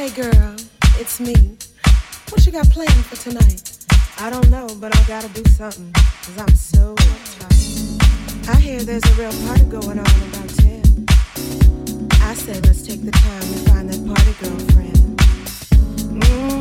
Hey girl, it's me. What you got planned for tonight? I don't know, but I gotta do something, cause I'm so uptight. I hear there's a real party going on about 10. I say let's take the time to find that party girlfriend. Mm-hmm,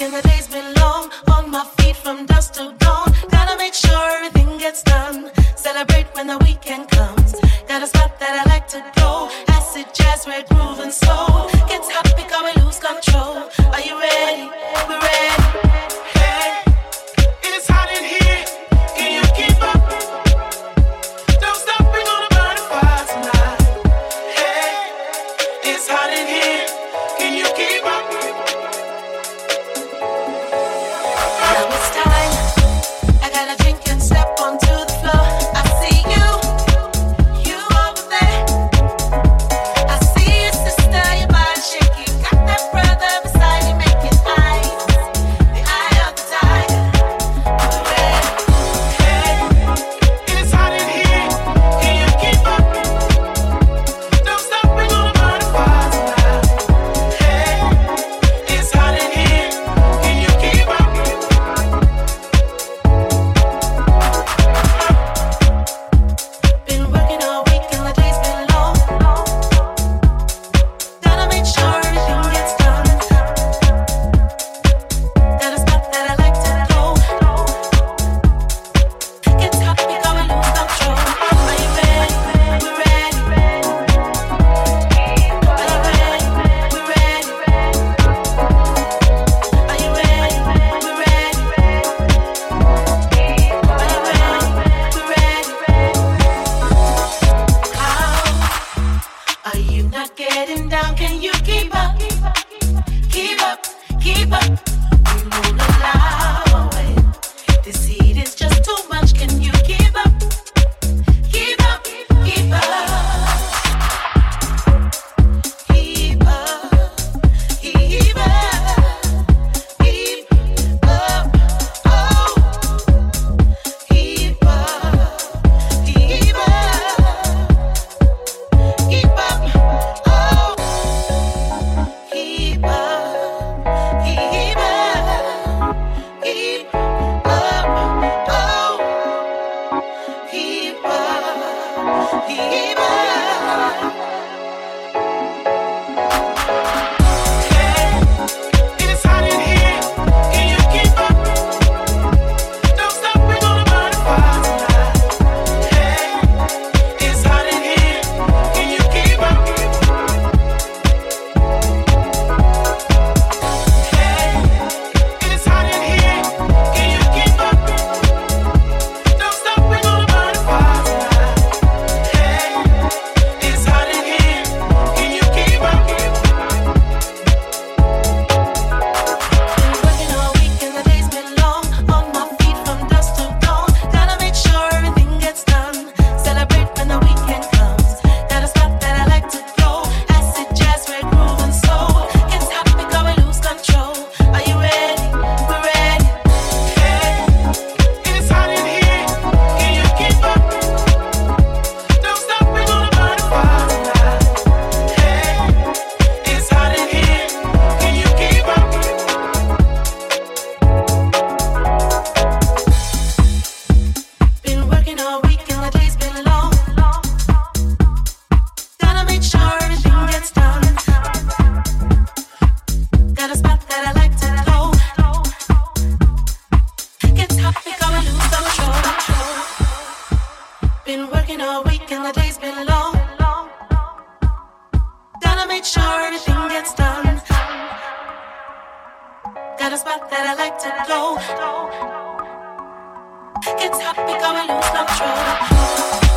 and the days been long. On my feet from dust to. a spot that I like to go. Gets happy, we going lose control.